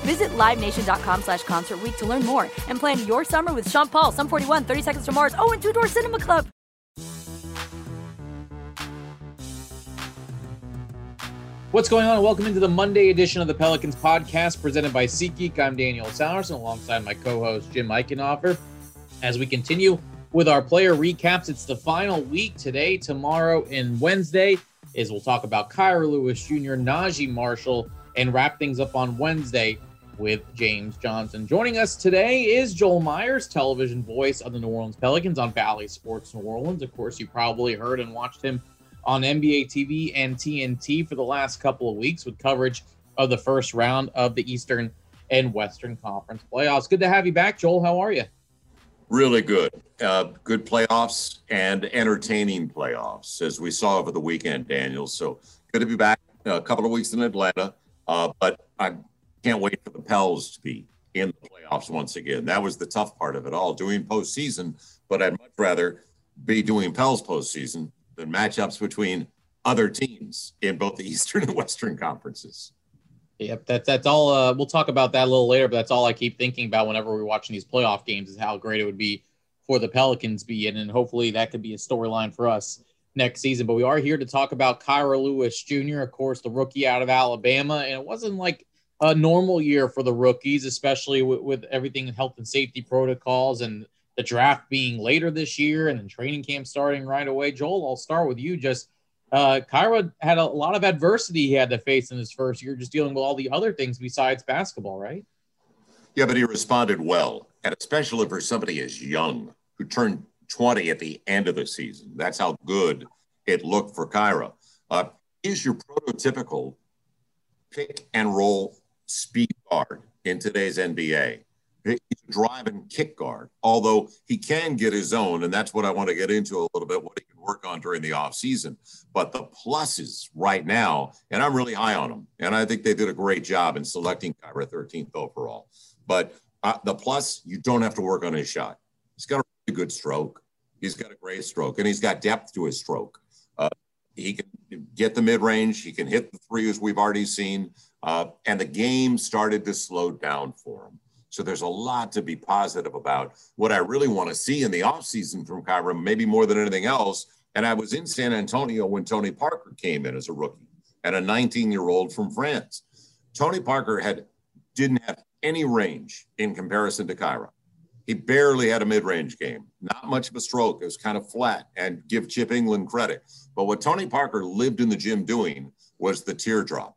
Visit LiveNation.com slash Concert to learn more and plan your summer with Sean Paul, Sum 41, 30 Seconds to Mars, oh, and Two Door Cinema Club. What's going on? Welcome into the Monday edition of the Pelicans podcast presented by SeatGeek. I'm Daniel Sallerson alongside my co-host Jim Eichenhofer. As we continue with our player recaps, it's the final week today, tomorrow, and Wednesday. Is we'll talk about Kira Lewis Jr., Naji Marshall, and wrap things up on Wednesday with James Johnson. Joining us today is Joel Meyers, television voice of the New Orleans Pelicans on Bally Sports New Orleans. Of course, you probably heard and watched him on NBA TV and TNT for the last couple of weeks with coverage of the first round of the Eastern and Western Conference playoffs. Good to have you back, Joel. How are you? Really good. Uh, good playoffs and entertaining playoffs, as we saw over the weekend, Daniel. So good to be back. A couple of weeks in Atlanta, uh, but I can't wait for the Pels to be in the playoffs once again. That was the tough part of it all, doing postseason. But I'd much rather be doing Pels postseason than matchups between other teams in both the Eastern and Western conferences. Yep, that's that's all. Uh, we'll talk about that a little later, but that's all I keep thinking about whenever we're watching these playoff games is how great it would be for the Pelicans be in, and hopefully that could be a storyline for us next season. But we are here to talk about Kira Lewis Jr., of course, the rookie out of Alabama, and it wasn't like a normal year for the rookies, especially with, with everything in health and safety protocols and the draft being later this year and then training camp starting right away. Joel, I'll start with you. Just uh, Kira had a lot of adversity he had to face in his first year, just dealing with all the other things besides basketball, right? Yeah, but he responded well, and especially for somebody as young who turned 20 at the end of the season. That's how good it looked for Kira. Uh, he's your prototypical pick and roll speed guard in today's NBA. He's a drive and kick guard, although he can get his own, and that's what I want to get into a little bit, what he can work on during the offseason. But the pluses right now, and I'm really high on him, and I think they did a great job in selecting Kira 13th overall. But uh, the plus, you don't have to work on his shot. He's got a really good stroke. He's got a great stroke, and he's got depth to his stroke. Uh, he can get the mid range. He can hit the three, as we've already seen. Uh, and the game started to slow down for him. So there's a lot to be positive about. What I really want to see in the offseason from Kira, maybe more than anything else. And I was in San Antonio when Tony Parker came in as a rookie and a 19 year old from France. Tony Parker had didn't have any range in comparison to Kira. He barely had a mid range game, not much of a stroke. It was kind of flat. And give Chip Engelland credit. But what Tony Parker lived in the gym doing was the teardrop.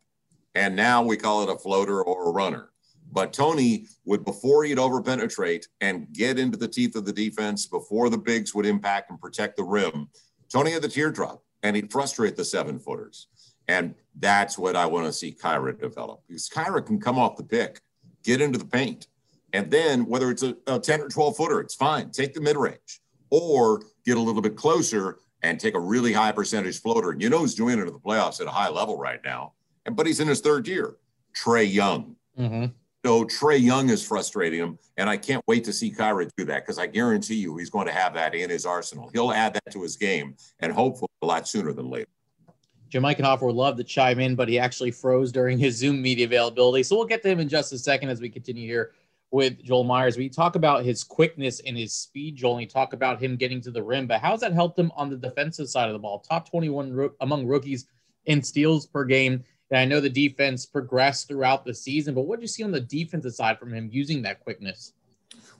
And now we call it a floater or a runner. But Tony would, before he'd overpenetrate and get into the teeth of the defense, before the bigs would impact and protect the rim, Tony had the teardrop and he'd frustrate the seven footers. And that's what I want to see Kira develop because Kira can come off the pick, get into the paint. And then whether it's a, a 10 or 12 footer, it's fine. Take the mid range or get a little bit closer and take a really high percentage floater. And you know who's doing it in the playoffs at a high level right now. And but he's in his third year. Trae Young. Mm-hmm. So Trae Young is frustrating him, and I can't wait to see Kira do that because I guarantee you he's going to have that in his arsenal. He'll add that to his game, and hopefully a lot sooner than later. Jim Eichenhofer would love to chime in, but he actually froze during his Zoom media availability. So we'll get to him in just a second as we continue here with Joel Meyers. We talk about his quickness and his speed, Joel, and you talk about him getting to the rim, but how's that helped him on the defensive side of the ball? Top 21 ro- among rookies in steals per game. And I know the defense progressed throughout the season, but what did you see on the defensive side from him using that quickness?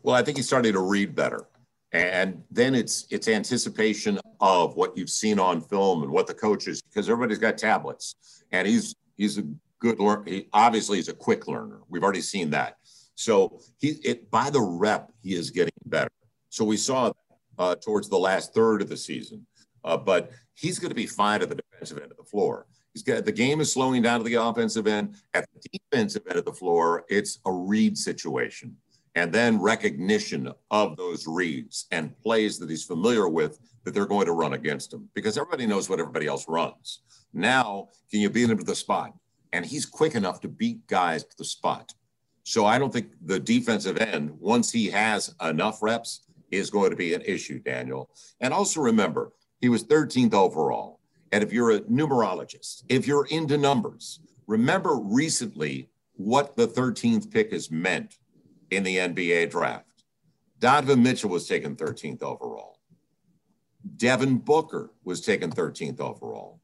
Well, I think he's starting to read better. And then it's it's anticipation of what you've seen on film and what the coaches because everybody's got tablets and he's he's a good learner. He, obviously he's a quick learner. We've already seen that. So he it by the rep he is getting better. So we saw uh, towards the last third of the season, uh, but he's going to be fine at the defensive end of the floor. He's got the game is slowing down to the offensive end. At the defensive end of the floor, it's a read situation and then recognition of those reads and plays that he's familiar with that they're going to run against him because everybody knows what everybody else runs. Now, can you beat him to the spot? And he's quick enough to beat guys to the spot. So I don't think the defensive end, once he has enough reps, is going to be an issue, Daniel. And also remember, he was 13th overall. And if you're a numerologist, if you're into numbers, remember recently what the 13th pick has meant in the NBA draft. Donovan Mitchell was taken 13th overall. Devin Booker was taken 13th overall.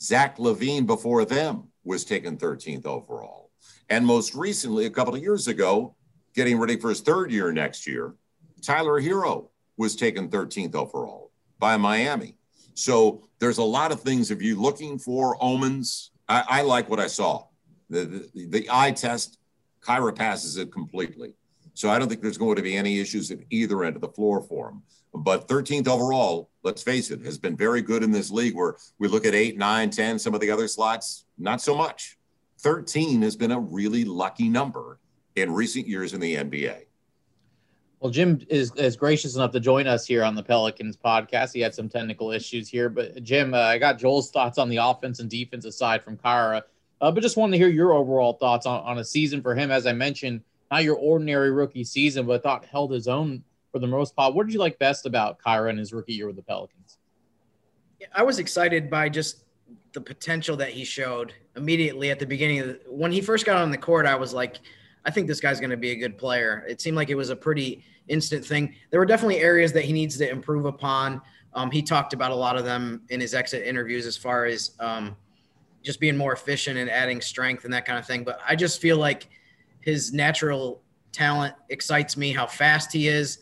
Zach LaVine before them was taken 13th overall. And most recently, a couple of years ago, getting ready for his third year next year, Tyler Herro was taken 13th overall by Miami. So there's a lot of things. If you're looking for omens, I, I like what I saw. The, the, the eye test Kira passes it completely. So I don't think there's going to be any issues at either end of the floor for him. But 13th overall, let's face it, has been very good in this league where we look at 8, 9, 10, some of the other slots, not so much. 13 has been a really lucky number in recent years in the NBA. Well, Jim is, is gracious enough to join us here on the Pelicans podcast. He had some technical issues here, but Jim, uh, I got Joel's thoughts on the offense and defense aside from Kira. Uh, but just wanted to hear your overall thoughts on, on a season for him. As I mentioned, not your ordinary rookie season, but I thought held his own for the most part. What did you like best about Kira and his rookie year with the Pelicans? I was excited by just the potential that he showed immediately at the beginning of the, when he first got on the court. I was like, I think this guy's going to be a good player. It seemed like it was a pretty instant thing. There were definitely areas that he needs to improve upon. Um, he talked about a lot of them in his exit interviews as far as um, just being more efficient and adding strength and that kind of thing. But I just feel like his natural talent excites me. How fast he is.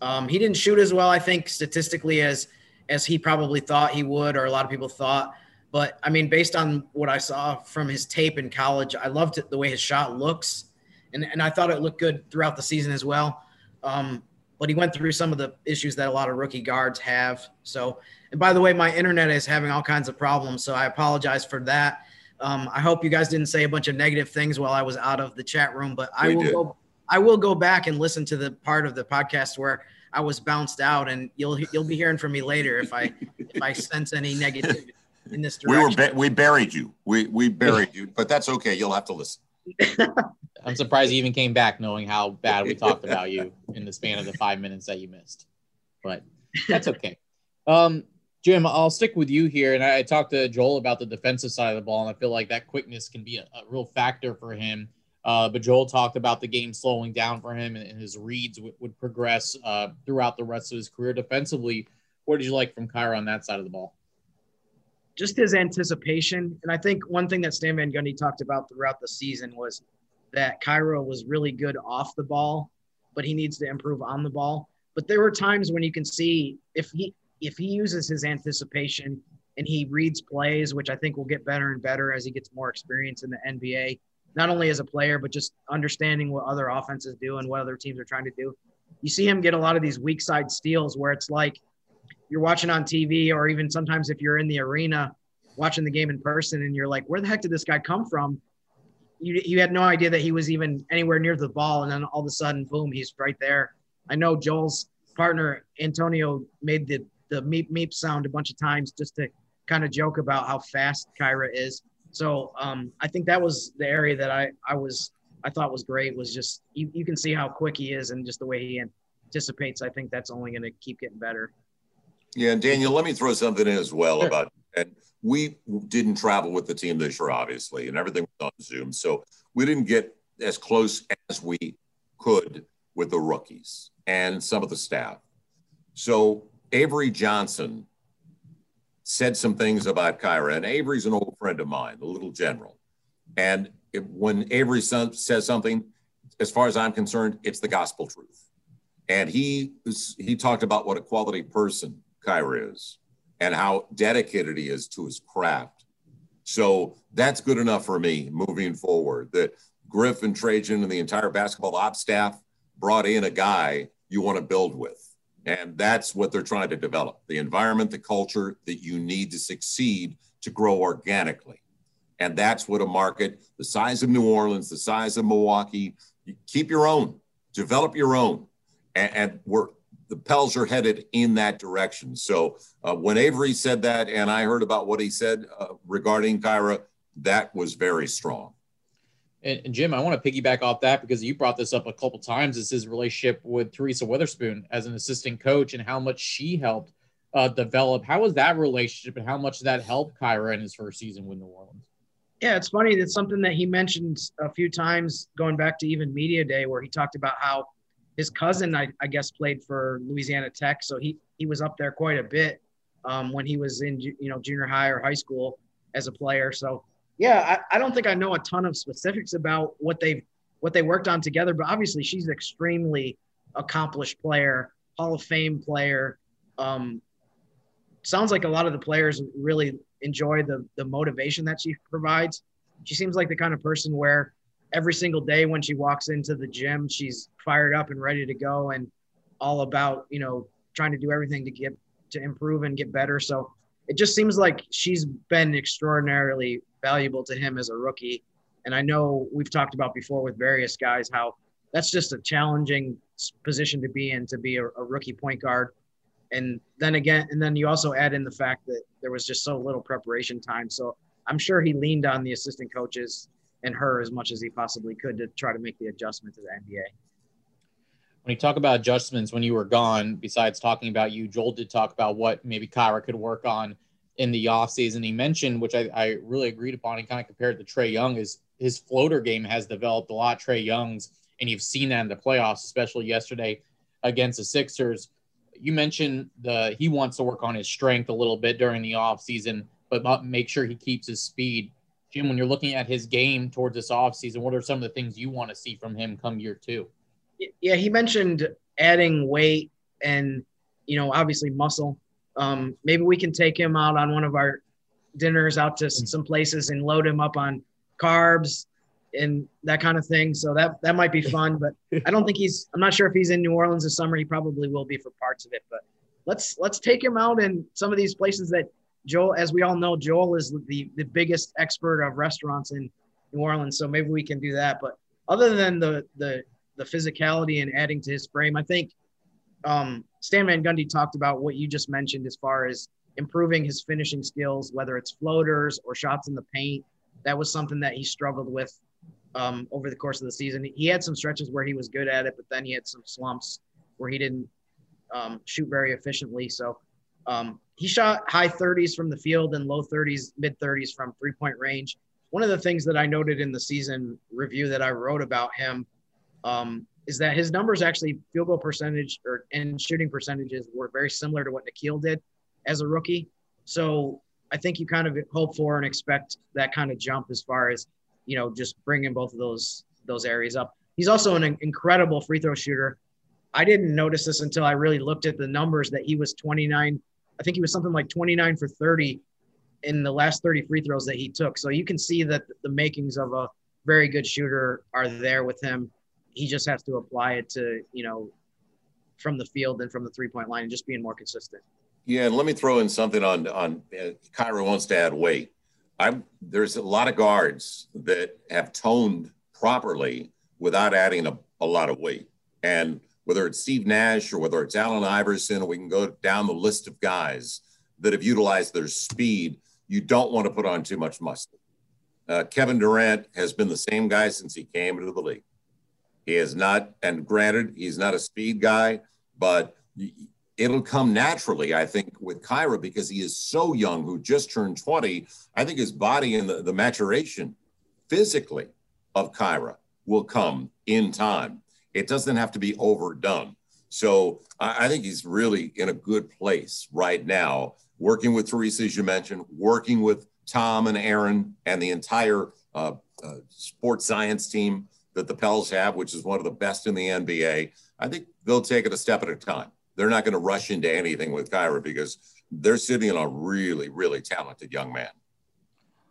Um, he didn't shoot as well, I think, statistically as as he probably thought he would, or a lot of people thought. But I mean, based on what I saw from his tape in college, I loved the way his shot looks, and and I thought it looked good throughout the season as well. Um, but he went through some of the issues that a lot of rookie guards have. So, and by the way, my internet is having all kinds of problems, so I apologize for that. Um, I hope you guys didn't say a bunch of negative things while I was out of the chat room, but I we will did. go. I will go back and listen to the part of the podcast where I was bounced out, and you'll you'll be hearing from me later if I if I sense any negativity in this direction. We were we buried you. We we buried you, but that's okay. You'll have to listen. I'm surprised you even came back knowing how bad we talked about you in the span of the five minutes that you missed. But that's okay. Um, Jim, I'll stick with you here. And I, I, talked to Joel about the defensive side of the ball, and I feel like that quickness can be a, a real factor for him. Uh, but Joel talked about the game slowing down for him, and, and his reads w- would progress uh, throughout the rest of his career defensively. What did you like from Kira on that side of the ball? Just his anticipation. And I think one thing that Stan Van Gundy talked about throughout the season was that Kira was really good off the ball, but he needs to improve on the ball. But there were times when you can see if he if he uses his anticipation and he reads plays, which I think will get better and better as he gets more experience in the NBA, not only as a player, but just understanding what other offenses do and what other teams are trying to do. You see him get a lot of these weak side steals where it's like you're watching on TV, or even sometimes if you're in the arena watching the game in person and you're like, where the heck did this guy come from? You, you had no idea that he was even anywhere near the ball. And then all of a sudden, boom, he's right there. I know Joel's partner, Antonio, made the the meep meep sound a bunch of times just to kind of joke about how fast Kira is. So um, I think that was the area that I, I was I thought was great was just you, you can see how quick he is and just the way he anticipates. I think that's only going to keep getting better. Yeah, Daniel, let me throw something in as well sure. about and we didn't travel with the team this year, obviously, and everything was on Zoom, so we didn't get as close as we could with the rookies and some of the staff. So Avery Johnson said some things about Kira, and Avery's an old friend of mine, the little general. And when Avery says something, as far as I'm concerned, it's the gospel truth. And he he talked about what a quality person Kira is and how dedicated he is to his craft. So that's good enough for me moving forward. That Griff and Trajan and the entire basketball ops staff brought in a guy you want to build with. And that's what they're trying to develop the environment, the culture that you need to succeed to grow organically. And that's what a market the size of New Orleans, the size of Milwaukee, you keep your own, develop your own. And, and we're, the Pels are headed in that direction. So uh, when Avery said that, and I heard about what he said uh, regarding Kira, that was very strong. And, and, Jim, I want to piggyback off that because you brought this up a couple times. Is his relationship with Teresa Weatherspoon as an assistant coach and how much she helped uh, develop. How was that relationship and how much that helped Kira in his first season with New Orleans? Yeah, it's funny. It's something that he mentioned a few times going back to even media day, where he talked about how his cousin, I, I guess, played for Louisiana Tech, so he he was up there quite a bit um, when he was in you know junior high or high school as a player. So yeah, I, I don't think I know a ton of specifics about what they've what they worked on together, but obviously she's an extremely accomplished player, Hall of Fame player. Um, sounds like a lot of the players really enjoy the the motivation that she provides. She seems like the kind of person where every single day when she walks into the gym, she's fired up and ready to go and all about, you know, trying to do everything to get to improve and get better. So it just seems like she's been extraordinarily valuable to him as a rookie. And I know we've talked about before with various guys how that's just a challenging position to be in to be a, a rookie point guard. And then again, and then you also add in the fact that there was just so little preparation time. So I'm sure he leaned on the assistant coaches and her as much as he possibly could to try to make the adjustment to the NBA. When you talk about adjustments when you were gone, besides talking about you, Joel did talk about what maybe Kira could work on in the offseason. He mentioned, which I, I really agreed upon, he kind of compared to Trae Young, is his floater game has developed a lot. Trae Young's, and you've seen that in the playoffs, especially yesterday against the Sixers. You mentioned the he wants to work on his strength a little bit during the offseason, but make sure he keeps his speed. Jim, when you're looking at his game towards this offseason, what are some of the things you want to see from him come year two? Yeah, he mentioned adding weight and, you know, obviously muscle. Um, maybe we can take him out on one of our dinners out to some places and load him up on carbs and that kind of thing. So that that might be fun. But I don't think he's. I'm not sure if he's in New Orleans this summer. He probably will be for parts of it. But let's let's take him out in some of these places that Joel, as we all know, Joel is the the biggest expert of restaurants in New Orleans. So maybe we can do that. But other than the the the physicality and adding to his frame, I think um, Stan Van Gundy talked about what you just mentioned as far as improving his finishing skills, whether it's floaters or shots in the paint. That was something that he struggled with um, over the course of the season. He had some stretches where he was good at it, but then he had some slumps where he didn't um, shoot very efficiently. So um, he shot high 30s from the field and low 30s, mid 30s from three point range. One of the things that I noted in the season review that I wrote about him um, is that his numbers actually field goal percentage or and shooting percentages were very similar to what Nickeil did as a rookie. So I think you kind of hope for and expect that kind of jump as far as you know just bringing both of those those areas up. He's also an incredible free throw shooter. I didn't notice this until I really looked at the numbers that he was 29 I think he was something like 29 for 30 in the last 30 free throws that he took. So you can see that the makings of a very good shooter are there with him. He just has to apply it to, you know, from the field and from the three point line and just being more consistent. Yeah, and let me throw in something on on uh, Kira wants to add weight. I'm there's a lot of guards that have toned properly without adding a, a lot of weight. And whether it's Steve Nash or whether it's Allen Iverson, we can go down the list of guys that have utilized their speed. You don't want to put on too much muscle. Uh, Kevin Durant has been the same guy since he came into the league. He is not, and granted, he's not a speed guy, but it'll come naturally, I think, with Kira because he is so young, who just turned 20. I think his body and the, the maturation physically of Kira will come in time. It doesn't have to be overdone. So I, I think he's really in a good place right now, working with Teresa, as you mentioned, working with Tom and Aaron and the entire uh, uh, sports science team that the Pels have, which is one of the best in the NBA. I think they'll take it a step at a time. They're not going to rush into anything with Kira because they're sitting on a really, really talented young man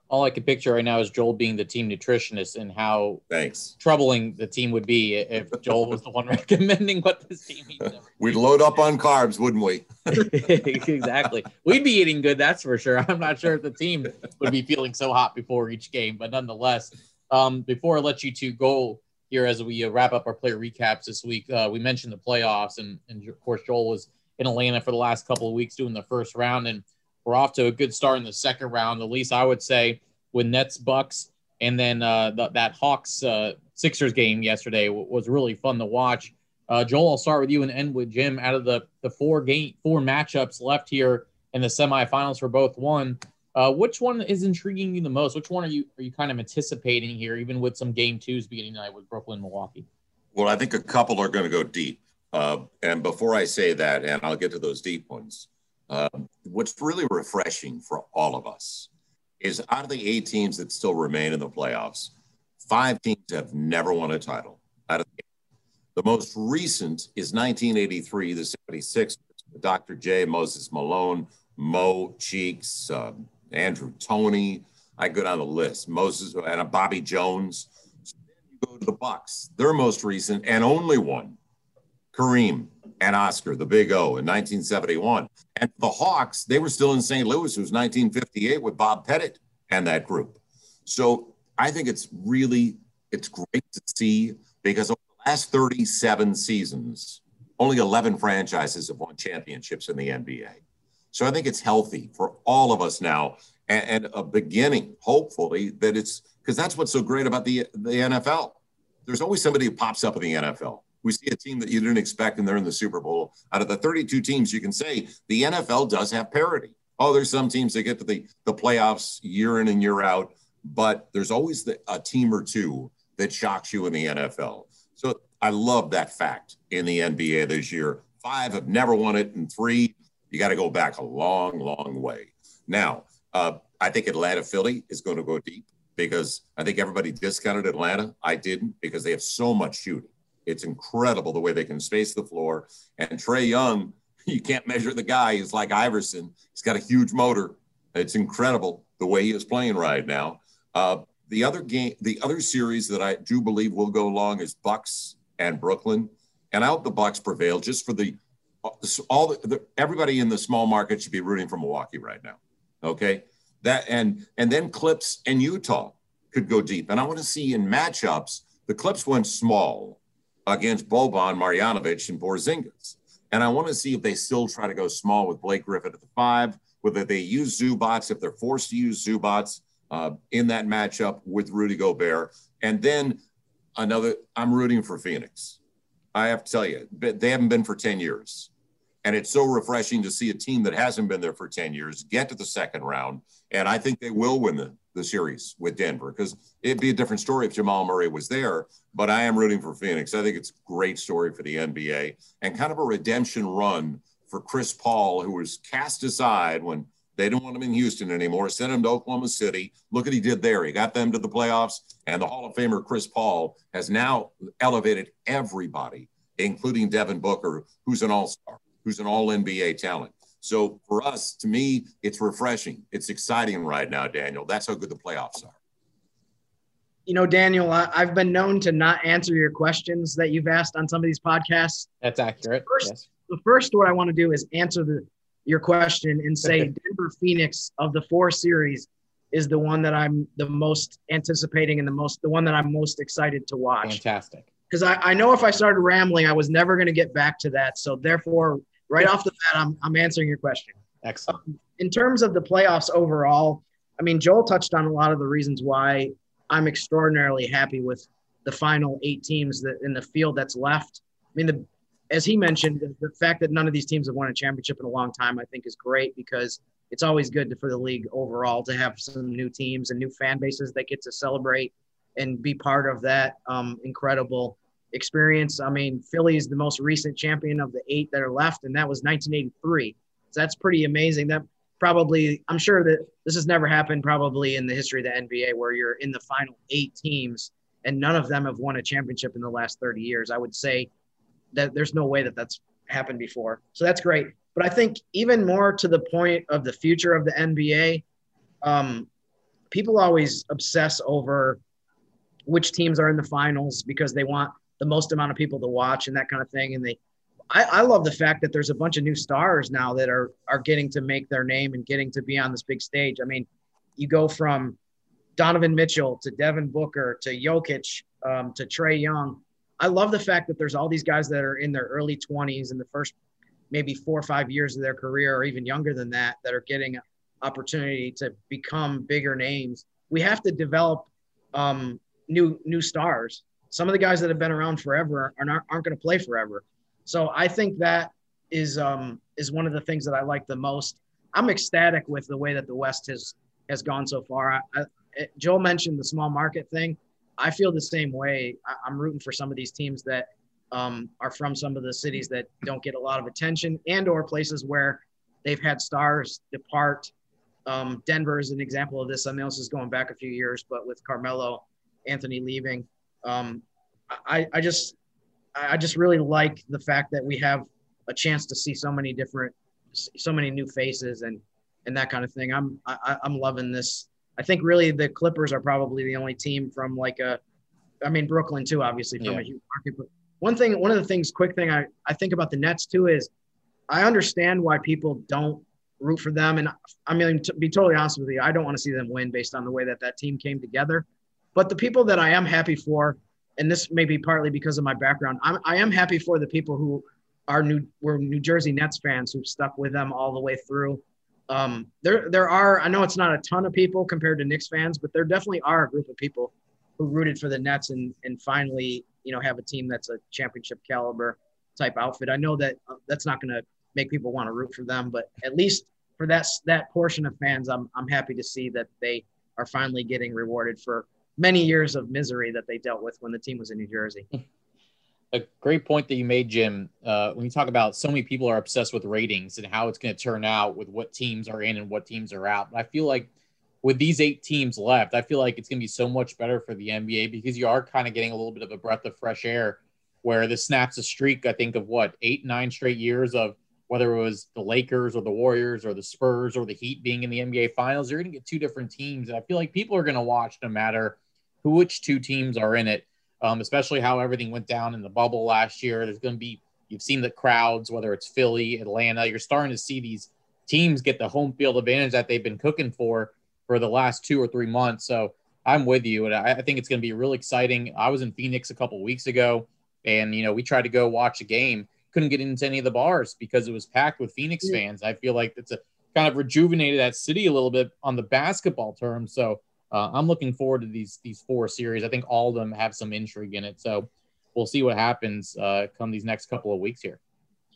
all I can picture right now is Joel being the team nutritionist and how thanks troubling the team would be if Joel was the one recommending what this team eats. We'd load up on carbs, wouldn't we? exactly. We'd be eating good, that's for sure. I'm not sure if the team would be feeling so hot before each game, but nonetheless, um, before I let you two go here as we uh, wrap up our player recaps this week, uh, we mentioned the playoffs, and, and of course Joel was in Atlanta for the last couple of weeks doing the first round and we're off to a good start in the second round, at least I would say, with Nets Bucks, and then uh, the, that Hawks uh, Sixers game yesterday w- was really fun to watch. Uh, Joel, I'll start with you and end with Jim. Out of the the four game four matchups left here in the semifinals for both one, uh, which one is intriguing you the most? Which one are you are you kind of anticipating here, even with some game twos beginning tonight with Brooklyn Milwaukee? Well, I think a couple are going to go deep. Uh, and before I say that, and I'll get to those deep ones, um, what's really refreshing for all of us is out of the eight teams that still remain in the playoffs, five teams have never won a title. Out of the, the most recent is 1983, the 76, Dr. J, Moses Malone, Mo Cheeks, uh, Andrew Toney. I go down the list. Moses and Bobby Jones. So then you go to the Bucks, their most recent and only one, Kareem and Oscar, the Big O, in 1971. And the Hawks, they were still in St. Louis. It was 1958 with Bob Pettit and that group. So I think it's really it's great to see because over the last 37 seasons, only 11 franchises have won championships in the NBA. So I think it's healthy for all of us now and, and a beginning, hopefully, that it's because that's what's so great about the, the NFL. There's always somebody who pops up in the NFL we see a team that you didn't expect and they're in the Super Bowl. Out of the 32 teams, you can say the NFL does have parity. Oh, there's some teams that get to the, the playoffs year in and year out, but there's always the, a team or two that shocks you in the NFL. So I love that fact in the NBA this year. Five have never won it, and three, you got to go back a long, long way. Now, uh, I think Atlanta Philly is going to go deep because I think everybody discounted Atlanta. I didn't because they have so much shooting. It's incredible the way they can space the floor. And Trae Young, you can't measure the guy. He's like Iverson. He's got a huge motor. It's incredible the way he is playing right now. Uh, the other game, the other series that I do believe will go long is Bucks and Brooklyn, and I hope the Bucks prevail. Just for the all the, the everybody in the small market should be rooting for Milwaukee right now. Okay, that and and then Clips and Utah could go deep, and I want to see in matchups. The Clips went small, against Boban, Marjanovic, and Porzingis. And I want to see if they still try to go small with Blake Griffin at the five, whether they use Zubac, if they're forced to use Zubac uh, in that matchup with Rudy Gobert. And then another, I'm rooting for Phoenix. I have to tell you, they haven't been for 10 years. And it's so refreshing to see a team that hasn't been there for 10 years get to the second round. And I think they will win the, the series with Denver because it'd be a different story if Jamal Murray was there. But I am rooting for Phoenix. I think it's a great story for the NBA and kind of a redemption run for Chris Paul, who was cast aside when they didn't want him in Houston anymore, sent him to Oklahoma City. Look what he did there. He got them to the playoffs. And the Hall of Famer Chris Paul has now elevated everybody, including Devin Booker, who's an all star, who's an all NBA talent. So for us, to me, it's refreshing. It's exciting right now, Daniel. That's how good the playoffs are. You know, Daniel, I, have been known to not answer your questions that you've asked on some of these podcasts. That's accurate. First, yes. The first, what I want to do is answer the, your question and say Denver Phoenix of the four series is the one that I'm the most anticipating and the most the one that I'm most excited to watch. Fantastic. Because I, I know if I started rambling, I was never going to get back to that. So therefore, right off the bat, I'm, I'm answering your question. Excellent. Um, in terms of the playoffs overall, I mean, Joel touched on a lot of the reasons why I'm extraordinarily happy with the final eight teams that in the field that's left. I mean, the as he mentioned, the, fact that none of these teams have won a championship in a long time, I think, is great because it's always good for the league overall to have some new teams and new fan bases that get to celebrate and be part of that um, incredible experience. I mean, Philly is the most recent champion of the eight that are left, and that was 1983. So that's pretty amazing. That probably, I'm sure that this has never happened probably in the history of the NBA where you're in the final eight teams and none of them have won a championship in the last 30 years. I would say that there's no way that that's happened before. So that's great. But I think even more to the point of the future of the NBA, um, people always obsess over which teams are in the finals because they want the most amount of people to watch and that kind of thing. And they, I, I love the fact that there's a bunch of new stars now that are are getting to make their name and getting to be on this big stage. I mean, you go from Donovan Mitchell to Devin Booker to Jokic um, to Trae Young. I love the fact that there's all these guys that are in their early 20s in the first maybe four or five years of their career or even younger than that that are getting opportunity to become bigger names. We have to develop um, new new stars. Some of the guys that have been around forever are not aren't going to play forever. So I think that is um, is one of the things that I like the most. I'm ecstatic with the way that the West has has gone so far. I, I, Joel mentioned the small market thing. I feel the same way. I, am rooting for some of these teams that um, are from some of the cities that don't get a lot of attention and or places where they've had stars depart. Um, Denver is an example of this. I know this is going back a few years, but with Carmelo Anthony leaving, um, I, I just I just really like the fact that we have a chance to see so many different, so many new faces and and that kind of thing. I'm I, I'm loving this I think really the Clippers are probably the only team from like a, I mean Brooklyn too, obviously from yeah. a huge market. But one thing, one of the things, quick thing I I think about the Nets too is, I understand why people don't root for them, and I mean to be totally honest with you, I don't want to see them win based on the way that that team came together. But the people that I am happy for, and this may be partly because of my background, I'm, I am happy for the people who are new were New Jersey Nets fans who stuck with them all the way through um, there there are I know it's not a ton of people compared to Knicks fans, but there definitely are a group of people who rooted for the Nets and and finally you know have a team that's a championship caliber type outfit. I know that uh, that's not going to make people want to root for them, but at least for that that portion of fans, I'm I'm happy to see that they are finally getting rewarded for many years of misery that they dealt with when the team was in New Jersey. a great point that you made, Jim. Uh, when you talk about so many people are obsessed with ratings and how it's going to turn out with what teams are in and what teams are out. I feel like with these eight teams left, I feel like it's going to be so much better for the NBA because you are kind of getting a little bit of a breath of fresh air where this snaps a streak, I think, of what, eight, nine straight years of whether it was the Lakers or the Warriors or the Spurs or the Heat being in the NBA finals. You're going to get two different teams. And I feel like people are going to watch no matter who, which two teams are in it um, especially how everything went down in the bubble last year. There's going to be, you've seen the crowds, whether it's Philly, Atlanta, you're starting to see these teams get the home field advantage that they've been cooking for for the last two or three months. So I'm with you. And I, I think it's going to be really exciting. I was in Phoenix a couple weeks ago and, you know, we tried to go watch a game, couldn't get into any of the bars because it was packed with Phoenix fans. I feel like it's a kind of rejuvenated that city a little bit on the basketball term. So uh, I'm looking forward to these these four series. I think all of them have some intrigue in it. So we'll see what happens uh, come these next couple of weeks here.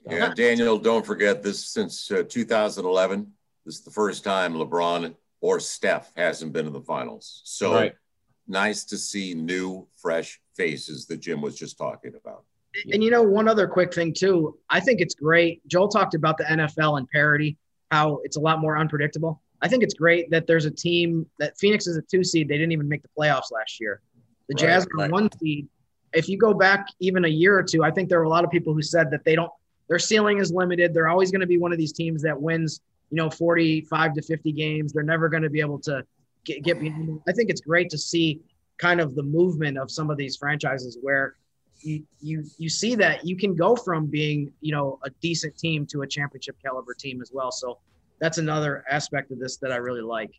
Yeah, Daniel, don't forget this since uh, 2011. This is the first time LeBron or Steph hasn't been in the finals. So right. nice to see new, fresh faces that Jim was just talking about. And you know, one other quick thing too. I think it's great. Joel talked about the NFL and parity, how it's a lot more unpredictable. I think it's great that there's a team that Phoenix is a two seed. They didn't even make the playoffs last year. The right, Jazz are right. one seed. If you go back even a year or two, I think there were a lot of people who said that they don't. Their ceiling is limited. They're always going to be one of these teams that wins, you know, 45 to 50 games. They're never going to be able to get, get behind. I think it's great to see kind of the movement of some of these franchises where you you you see that you can go from being you know a decent team to a championship caliber team as well. So that's another aspect of this that I really like.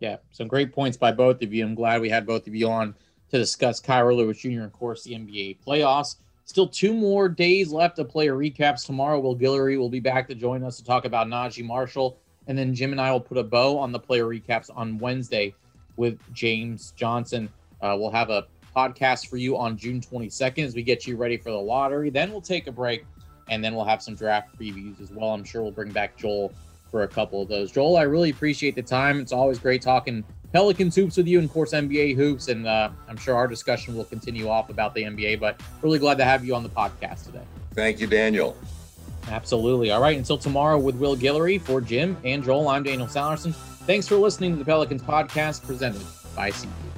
Yeah, some great points by both of you. I'm glad we had both of you on to discuss Kira Lewis Jr. and, of course, the NBA playoffs. Still two more days left of player recaps. Tomorrow, Will Guillory will be back to join us to talk about Naji Marshall. And then Jim and I will put a bow on the player recaps on Wednesday with James Johnson. Uh, we'll have a podcast for you on June 22nd as we get you ready for the lottery. Then we'll take a break and then we'll have some draft previews as well. I'm sure we'll bring back Joel for a couple of those. Joel, I really appreciate the time. It's always great talking Pelicans hoops with you, and of course NBA hoops. And uh, I'm sure our discussion will continue off about the NBA. But really glad to have you on the podcast today. Thank you, Daniel. Absolutely. All right. Until tomorrow with Will Guillory for Jim and Joel. I'm Daniel Sallerson. Thanks for listening to the Pelicans podcast presented by SeatGeek.